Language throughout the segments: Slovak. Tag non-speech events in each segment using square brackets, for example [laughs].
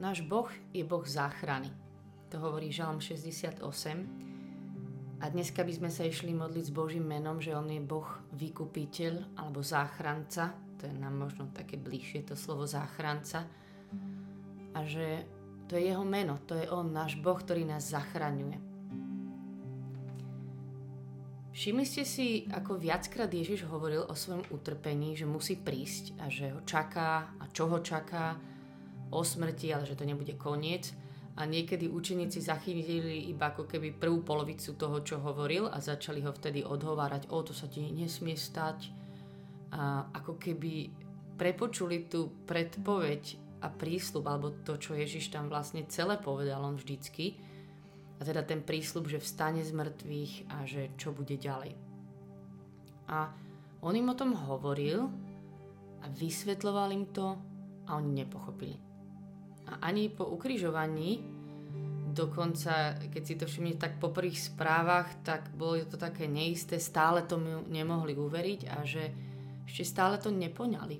Náš Boh je Boh záchrany. To hovorí Žalm 68. A dneska by sme sa išli modliť s Božím menom, že On je Boh vykupiteľ alebo záchranca. To je nám možno také bližšie to slovo záchranca. A že to je Jeho meno, to je On, náš Boh, ktorý nás zachraňuje. Všimli ste si, ako viackrát Ježiš hovoril o svojom utrpení, že musí prísť a že ho čaká a čo ho čaká o smrti, ale že to nebude koniec. A niekedy učeníci zachytili iba ako keby prvú polovicu toho, čo hovoril a začali ho vtedy odhovárať, o to sa ti nesmie stať. A ako keby prepočuli tú predpoveď a prísľub, alebo to, čo Ježiš tam vlastne celé povedal on vždycky. A teda ten prísľub, že vstane z mŕtvych a že čo bude ďalej. A on im o tom hovoril a vysvetloval im to a oni nepochopili. A ani po ukrižovaní, dokonca keď si to všimne tak po prvých správach, tak bolo to také neisté, stále to nemohli uveriť a že ešte stále to nepoňali.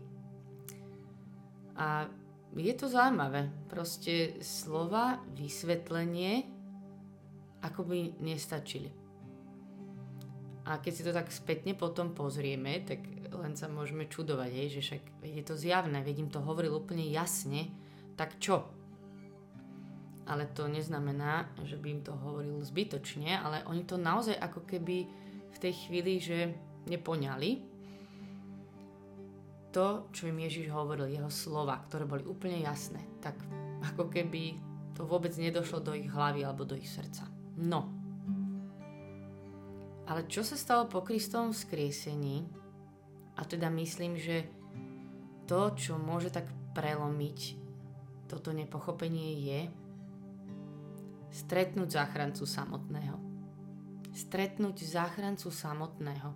A je to zaujímavé. Proste slova, vysvetlenie ako by nestačili. A keď si to tak spätne potom pozrieme, tak len sa môžeme čudovať, hej, že však je to zjavné, vedím to hovoril úplne jasne, tak čo? Ale to neznamená, že by im to hovoril zbytočne, ale oni to naozaj ako keby v tej chvíli, že nepoňali to, čo im Ježiš hovoril, jeho slova, ktoré boli úplne jasné, tak ako keby to vôbec nedošlo do ich hlavy alebo do ich srdca. No. Ale čo sa stalo po Kristovom vzkriesení, a teda myslím, že to, čo môže tak prelomiť toto nepochopenie je stretnúť záchrancu samotného. Stretnúť záchrancu samotného.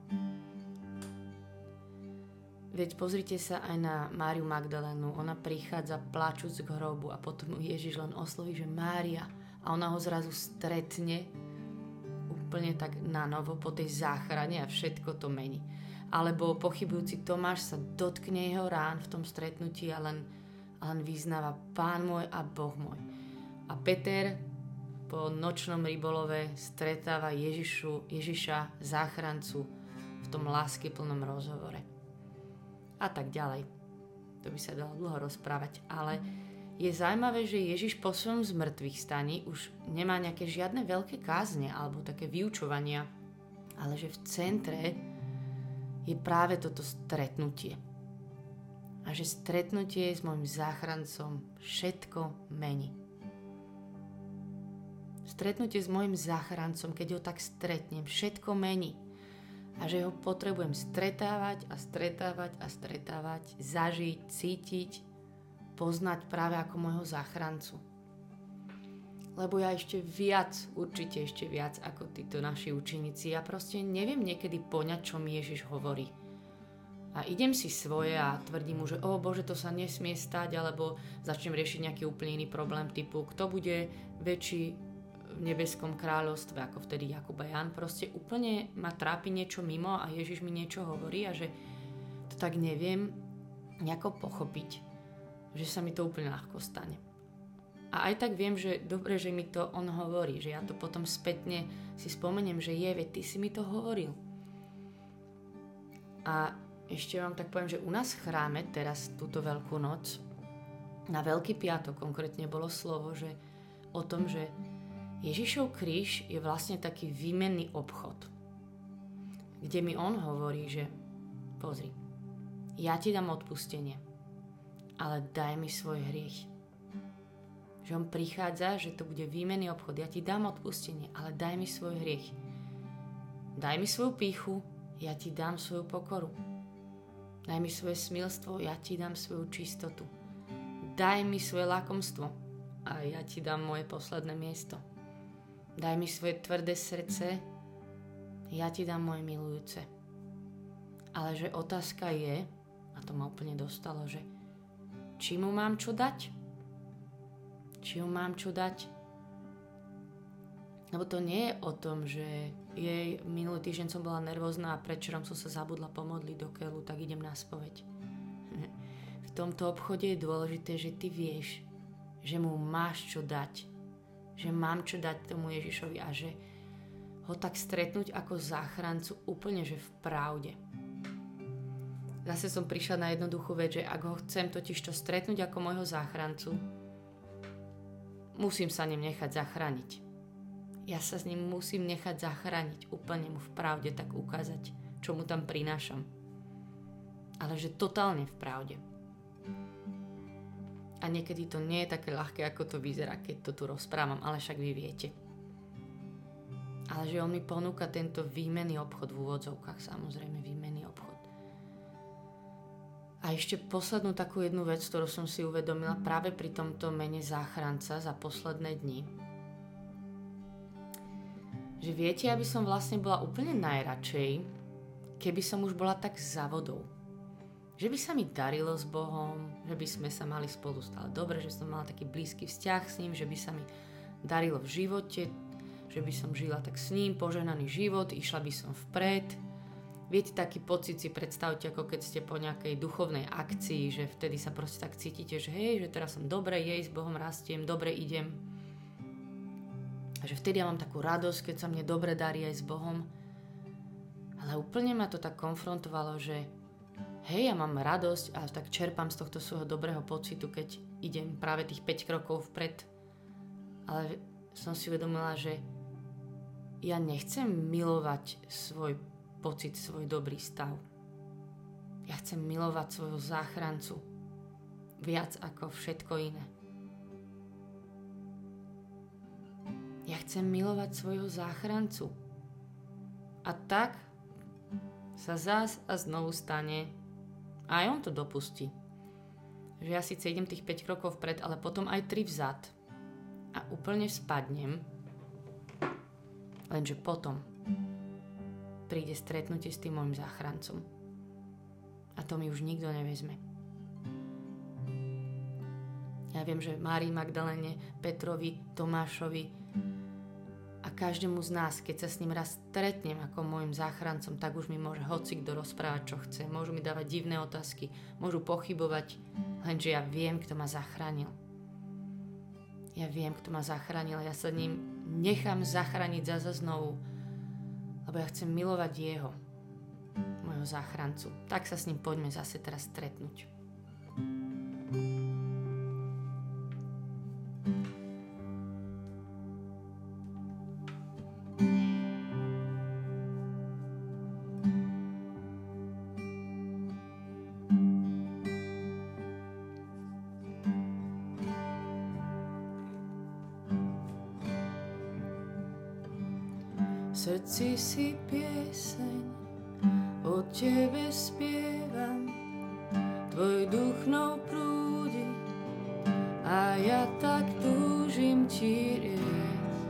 Veď pozrite sa aj na Máriu Magdalénu. Ona prichádza plačúc k hrobu a potom Ježiš len osloví, že Mária a ona ho zrazu stretne úplne tak na novo po tej záchrane a všetko to mení. Alebo pochybujúci Tomáš sa dotkne jeho rán v tom stretnutí a len a len vyznáva Pán môj a Boh môj. A Peter po nočnom rybolove stretáva Ježišu, Ježiša, záchrancu v tom plnom rozhovore. A tak ďalej. To by sa dalo dlho rozprávať, ale je zaujímavé, že Ježiš po svojom zmrtvých staní už nemá nejaké žiadne veľké kázne alebo také vyučovania, ale že v centre je práve toto stretnutie a že stretnutie s môjim záchrancom všetko mení. Stretnutie s môjim záchrancom, keď ho tak stretnem, všetko mení. A že ho potrebujem stretávať a stretávať a stretávať, zažiť, cítiť, poznať práve ako môjho záchrancu. Lebo ja ešte viac, určite ešte viac ako títo naši učeníci, ja proste neviem niekedy poňať, čo mi Ježiš hovorí a idem si svoje a tvrdím mu, že o bože, to sa nesmie stať, alebo začnem riešiť nejaký úplne iný problém typu, kto bude väčší v nebeskom kráľovstve, ako vtedy Jakub a Jan. Proste úplne ma trápi niečo mimo a Ježiš mi niečo hovorí a že to tak neviem nejako pochopiť, že sa mi to úplne ľahko stane. A aj tak viem, že dobre, že mi to on hovorí, že ja to potom spätne si spomeniem, že je, veď ty si mi to hovoril. A ešte vám tak poviem, že u nás v chráme teraz túto veľkú noc, na Veľký piatok konkrétne bolo slovo, že o tom, že Ježišov kríž je vlastne taký výmenný obchod, kde mi on hovorí, že pozri, ja ti dám odpustenie, ale daj mi svoj hriech. Že on prichádza, že to bude výmenný obchod. Ja ti dám odpustenie, ale daj mi svoj hriech. Daj mi svoju píchu, ja ti dám svoju pokoru. Daj mi svoje smilstvo, ja ti dám svoju čistotu. Daj mi svoje lakomstvo a ja ti dám moje posledné miesto. Daj mi svoje tvrdé srdce, ja ti dám moje milujúce. Ale že otázka je, a to ma úplne dostalo, že či mu mám čo dať? Či mu mám čo dať? Lebo to nie je o tom, že jej minulý týždeň som bola nervózna a predčerom som sa zabudla pomodliť do keľu, tak idem na spoveď. [laughs] V tomto obchode je dôležité, že ty vieš, že mu máš čo dať. Že mám čo dať tomu Ježišovi a že ho tak stretnúť ako záchrancu úplne, že v pravde. Zase som prišla na jednoduchú vec, že ak ho chcem totiž to stretnúť ako môjho záchrancu, musím sa ním nechať zachrániť. Ja sa s ním musím nechať zachrániť, úplne mu v pravde tak ukázať, čo mu tam prinášam. Ale že totálne v pravde. A niekedy to nie je také ľahké, ako to vyzerá, keď to tu rozprávam, ale však vy viete. Ale že on mi ponúka tento výmenný obchod v úvodzovkách, samozrejme výmenný obchod. A ešte poslednú takú jednu vec, ktorú som si uvedomila práve pri tomto mene záchranca za posledné dni. Že viete, aby som vlastne bola úplne najradšej, keby som už bola tak za vodou. Že by sa mi darilo s Bohom, že by sme sa mali spolu stále dobre, že som mala taký blízky vzťah s ním, že by sa mi darilo v živote, že by som žila tak s ním, poženaný život, išla by som vpred, Viete, taký pocit si predstavte, ako keď ste po nejakej duchovnej akcii, že vtedy sa proste tak cítite, že hej, že teraz som dobre, jej s Bohom rastiem, dobre idem. A že vtedy ja mám takú radosť, keď sa mne dobre darí aj s Bohom. Ale úplne ma to tak konfrontovalo, že hej, ja mám radosť a tak čerpám z tohto svojho dobrého pocitu, keď idem práve tých 5 krokov vpred. Ale som si uvedomila, že ja nechcem milovať svoj pocit svoj dobrý stav. Ja chcem milovať svojho záchrancu viac ako všetko iné. Ja chcem milovať svojho záchrancu. A tak sa zás a znovu stane, a aj on to dopustí, že ja síce idem tých 5 krokov vpred, ale potom aj 3 vzad a úplne spadnem, lenže potom príde stretnutie s tým môjim záchrancom. A to mi už nikto nevezme. Ja viem, že Márii Magdalene, Petrovi, Tomášovi každému z nás, keď sa s ním raz stretnem ako môjim záchrancom, tak už mi môže hoci kto rozprávať, čo chce. Môžu mi dávať divné otázky, môžu pochybovať, lenže ja viem, kto ma zachránil. Ja viem, kto ma zachránil ja sa ním nechám zachrániť za znovu lebo ja chcem milovať jeho, môjho záchrancu. Tak sa s ním poďme zase teraz stretnúť. A ja tak túžim ti riec.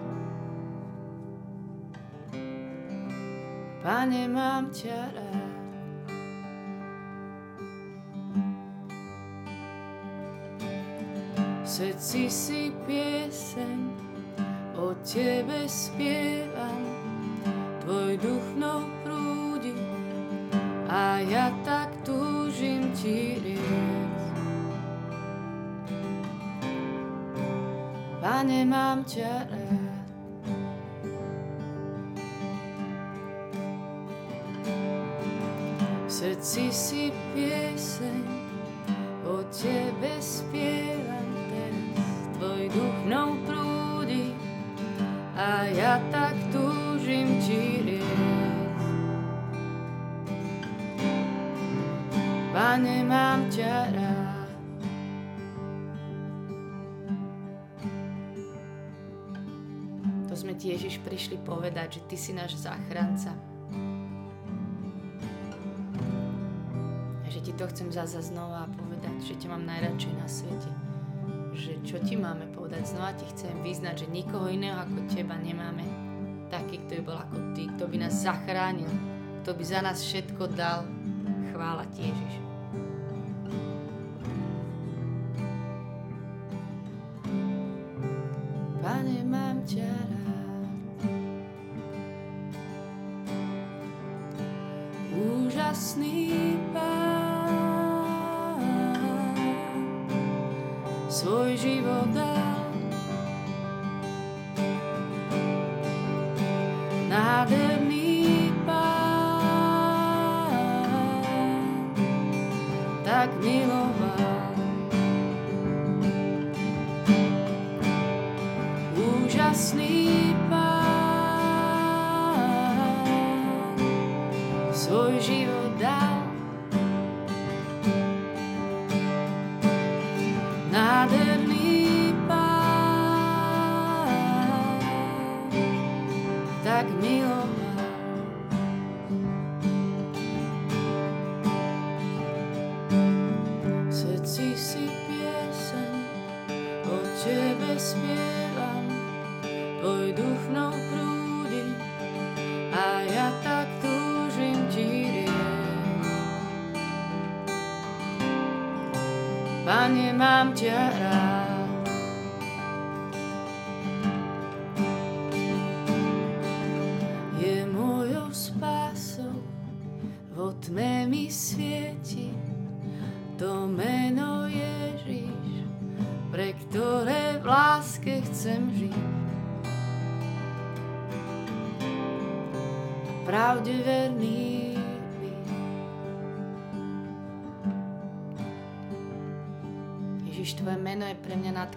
Pane, mám ťa rád. Srdci si pieseň o tebe spievam, tvoj duch mnou prúdi a ja tak túžim ti riec. Pane, mám ťa rád. V srdci si pieseň o tebe spievam teraz, tvoj duch mnou prúdi a ja tak túžim ti Pane, mám ťa rád. Ti Ježiš prišli povedať, že ty si náš záchranca. A že ti to chcem zase znova povedať, že ťa mám najradšej na svete. Že čo ti máme povedať? Znova ti chcem vyznať, že nikoho iného ako teba nemáme. Taký, kto by bol ako ty, kto by nás zachránil, kto by za nás všetko dal. Chvála ti, Ježiš. ťa rád. Úžasný pán, svoj život dal. Spievam, tvoj duch mnou prúdi a ja tak túžim ti rieť. Pane, mám ťa rád.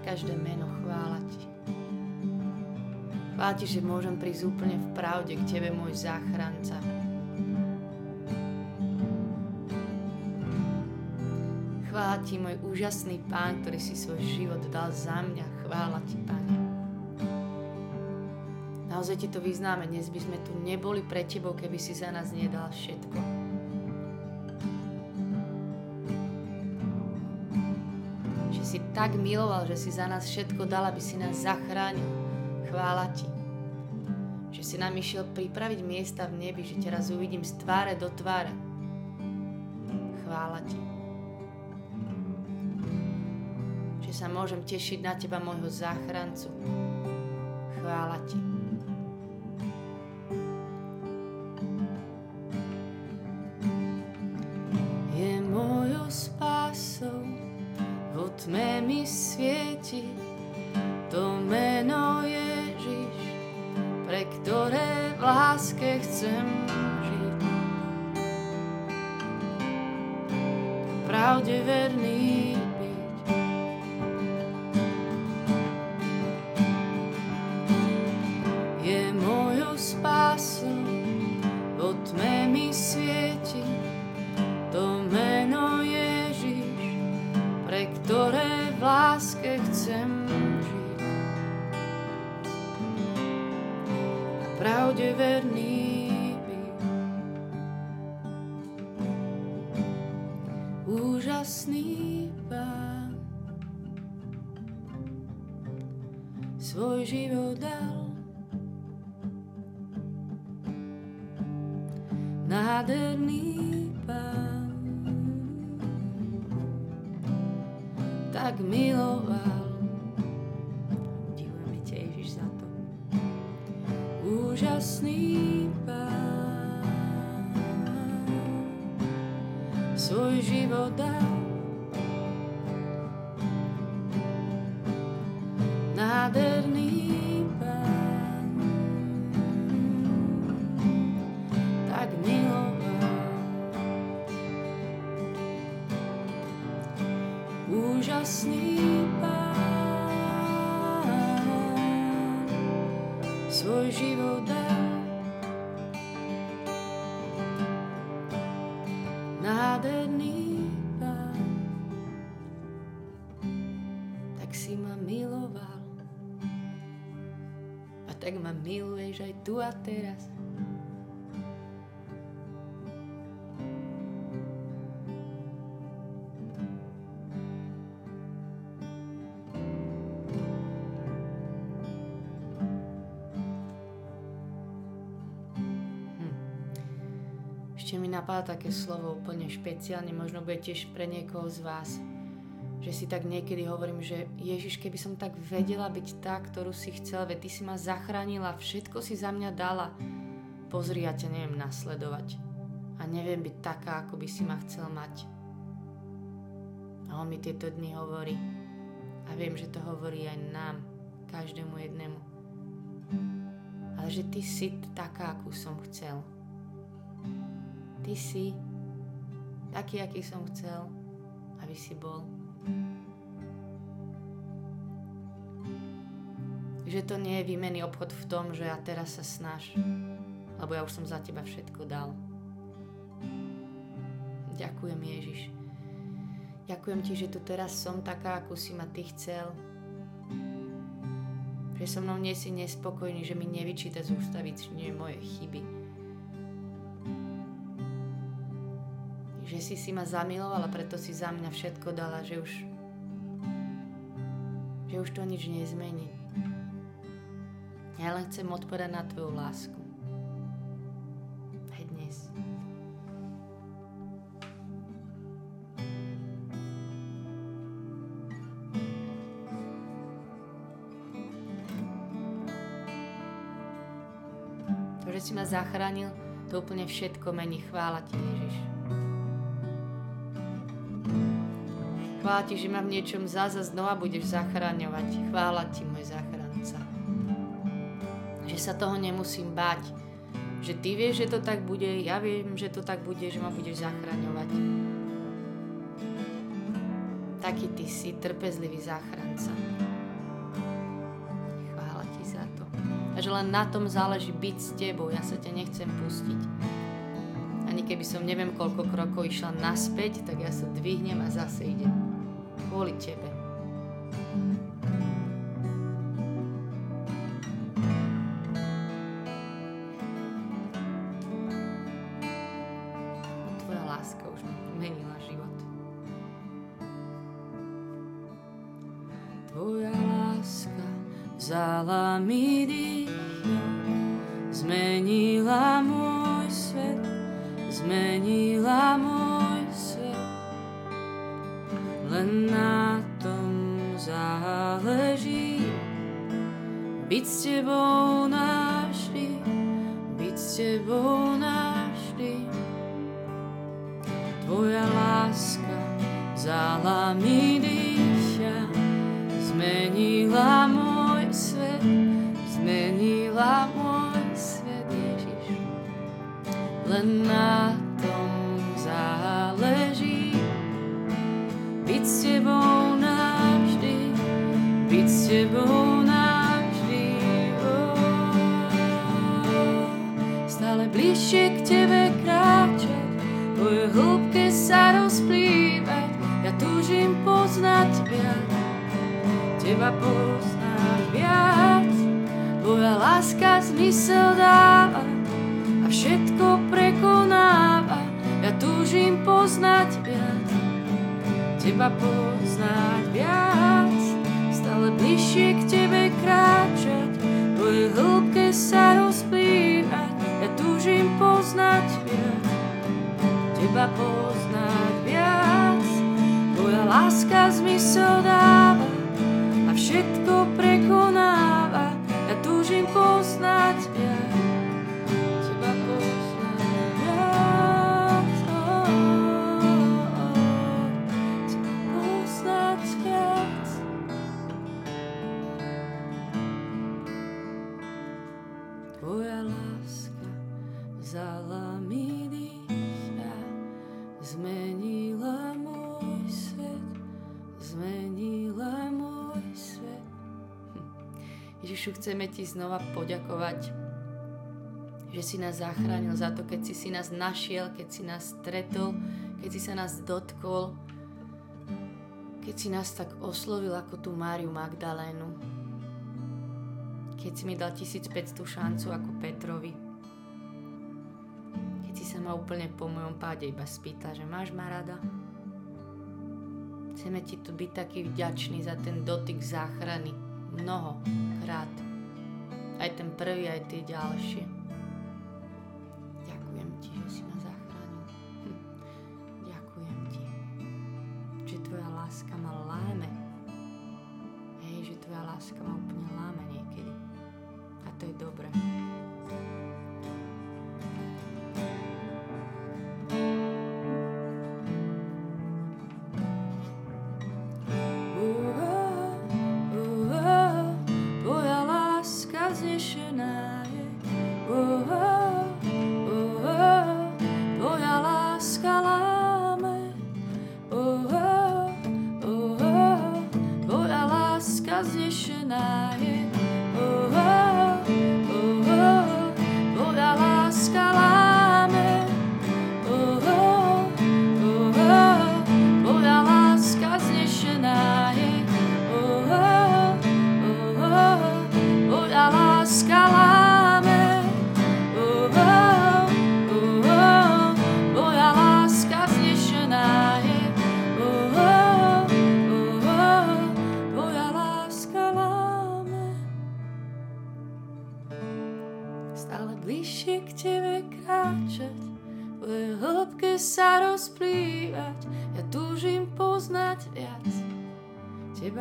Každé meno. Chvála Ti. Chvála Ti, že môžem prísť úplne v pravde k Tebe, môj záchranca. Chvála Ti, môj úžasný Pán, ktorý si svoj život dal za mňa. Chvála Ti, Pane. Naozaj Ti to vyznáme. Dnes by sme tu neboli pre Tebou, keby si za nás nedal všetko. Tak miloval, že si za nás všetko dal, aby si nás zachránil. Chvála Ti. Že si nám išiel pripraviť miesta v nebi, že ťa raz uvidím z tváre do tváre. Chvála Ti. Že sa môžem tešiť na Teba, môjho záchrancu. Chvála Ti. Svieti to meno Ježiš, pre ktoré v láske chcem žiť. Pravde verný Úžasný Pán svoj život dal nádherný pán tak miloval. Svoj život dal. Nádherný pán, tak si ma miloval. A tak ma miluješ aj tu a teraz. Také slovo úplne špeciálne, možno bude tiež pre niekoho z vás, že si tak niekedy hovorím, že Ježiš, keby som tak vedela byť tá, ktorú si chcel, veď ty si ma zachránila, všetko si za mňa dala. Pozri, ja ťa neviem nasledovať a neviem byť taká, ako by si ma chcel mať. A on mi tieto dny hovorí, A viem, že to hovorí aj nám, každému jednému. Ale že ty si taká, akú som chcel. Ty si taký, aký som chcel, aby si bol. Že to nie je výmenný obchod v tom, že a teraz sa snaž, lebo ja už som za teba všetko dal. Ďakujem Ježiš. Ďakujem ti, že tu teraz som taká, ako si ma ty chcel. Že so mnou nie si nespokojný, že mi nevyčíta z nie moje chyby. Že si si ma zamilovala, preto si za mňa všetko dala, že už že už to nič nezmení. Ja len chcem odpovedať na Tvoju lásku. Aj dnes. To, že si ma zachránil, to úplne všetko mení. Chvála Ti, Ježiš. Chvála Ti, že ma v niečom zaza znova budeš zachráňovať. Chvála Ti, môj záchranca že sa toho nemusím bať. Že ty vieš, že to tak bude, ja viem, že to tak bude, že ma budeš zachraňovať. Taký ty si trpezlivý záchranca. Chvála ti za to. A že len na tom záleží byť s tebou, ja sa ťa nechcem pustiť. Ani keby som neviem koľko krokov išla naspäť, tak ja sa dvihnem a zase idem. Kvôli tebe. Tebou navždy, byť s tebou navždy. Tvoja láska vzala mi dýcha, zmenila môj svet, zmenila môj svet, Ježiš. Len na tom záleží, byť s tebou teba poznať viac. Tvoja láska zmysel dáva a všetko prekonáva. Ja túžim poznať viac, teba poznať viac. Stále bližšie k tebe kráčať, tvoje hĺbke sa rozplývať. Ja túžim poznať viac, teba poznať zmenila môj Ježišu, chceme Ti znova poďakovať, že si nás zachránil za to, keď si si nás našiel, keď si nás stretol, keď si sa nás dotkol, keď si nás tak oslovil ako tú Máriu Magdalénu, keď si mi dal 1500 šancu ako Petrovi, keď si sa ma úplne po mojom páde iba spýta, že máš ma rada? Chceme ti tu byť taký vďačný za ten dotyk záchrany, mnoho krát. Aj ten prvý, aj tie ďalšie.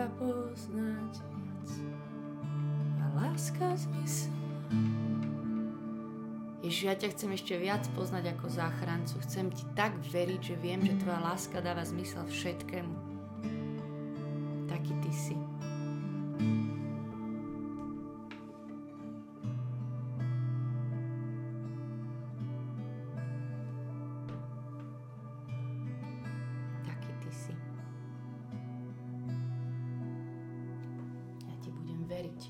Teba poznať viac. A láska zmysel. Ježiš, ja ťa chcem ešte viac poznať ako záchrancu. Chcem ti tak veriť, že viem, že tvoja láska dáva zmysel všetkému. Taký ty si. Veriť.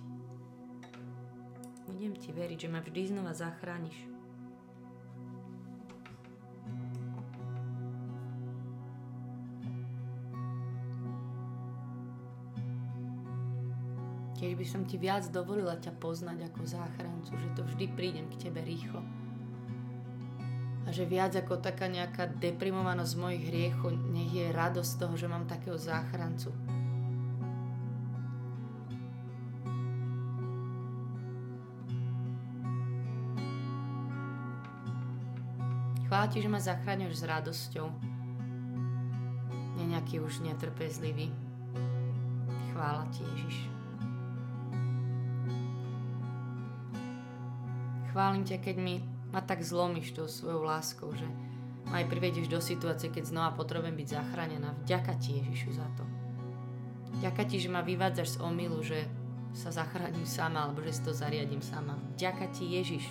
Budem ti veriť, že ma vždy znova zachrániš. Tiež by som ti viac dovolila ťa poznať ako záchrancu, že to vždy prídem k tebe rýchlo. A že viac ako taká nejaká deprimovanosť mojich hriechov, nech je radosť toho, že mám takého záchrancu. Ti, že ma zachráňuješ s radosťou. Nie nejaký už netrpezlivý. Chvála ti, Ježiš. Chválim ťa, keď mi ma tak zlomíš tou svojou láskou, že ma aj privedieš do situácie, keď znova potrebujem byť zachránená. Vďaka ti, Ježišu, za to. Vďaka ti, že ma vyvádzaš z omilu, že sa zachránim sama, alebo že si to zariadím sama. Vďaka ti, Ježiš.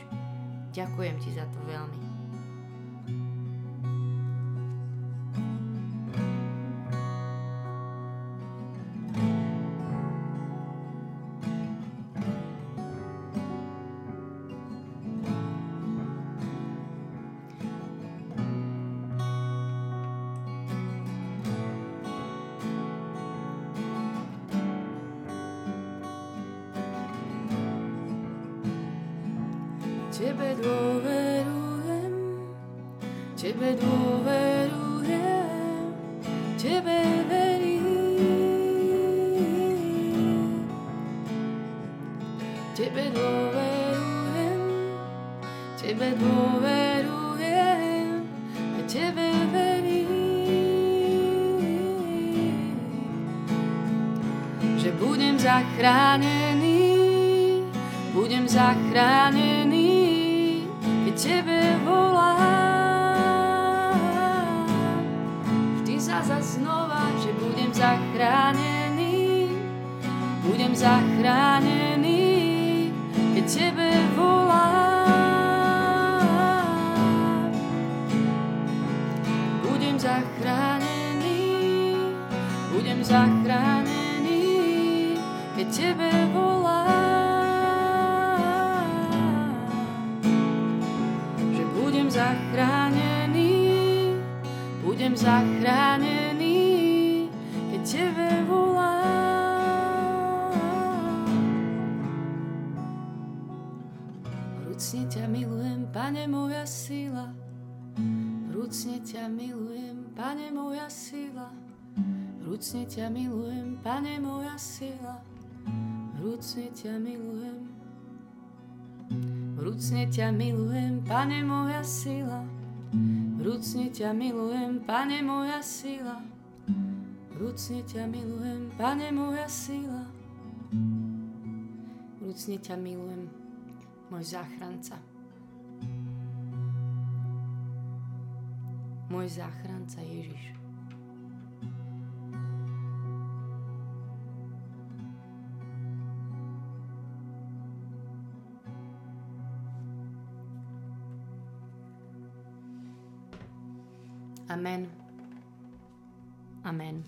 Ďakujem ti za to veľmi. Dôverujem, Tebe dôverujem, Tebe verím. Tebe dôverujem, Tebe dôverujem, a Tebe verím. Že budem zachránený, budem zachránený, zachránený, keď Tebe volám. Budem zachránený, budem zachránený, keď Tebe volám. Vrúcne ťa milujem, Pane moja sila, vrúcne ťa milujem. Vrúcne ťa milujem, Pane moja sila, vrúcne ťa milujem, Pane moja sila, vrúcne ťa milujem, Pane moja sila, vrúcne ťa milujem, môj záchranca. Môj záchranca Ježiš. Amen. Amen.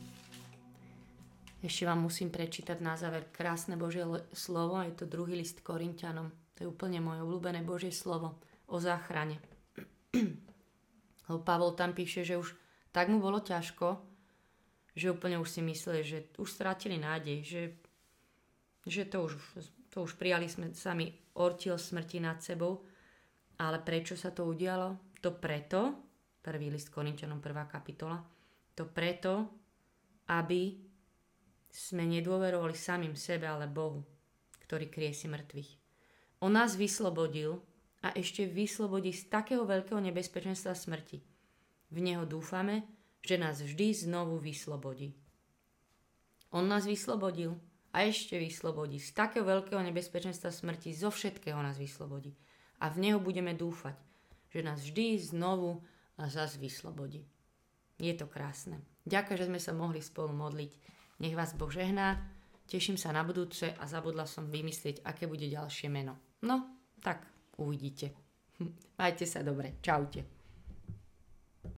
Ešte vám musím prečítať na záver krásne Božie slovo, je to druhý list Korintianom. To je úplne moje obľúbené Božie slovo o záchrane. Pavol tam píše, že už tak mu bolo ťažko, že úplne už si mysleli, že už stratili nádej, že, že to, už, to už prijali sme sami ortil smrti nad sebou. Ale prečo sa to udialo? To preto, prvý list Korinčanom, prvá kapitola, to preto, aby sme nedôverovali samým sebe, ale Bohu, ktorý krie si mŕtvych. On nás vyslobodil a ešte vyslobodí z takého veľkého nebezpečenstva smrti. V Neho dúfame, že nás vždy znovu vyslobodí. On nás vyslobodil a ešte vyslobodí z takého veľkého nebezpečenstva smrti, zo všetkého nás vyslobodí. A v Neho budeme dúfať, že nás vždy znovu a zas vyslobodí. Je to krásne. Ďakujem, že sme sa mohli spolu modliť. Nech vás Boh žehná, teším sa na budúce a zabudla som vymyslieť, aké bude ďalšie meno. No, tak uvidíte. [laughs] Majte sa dobre. Čaute.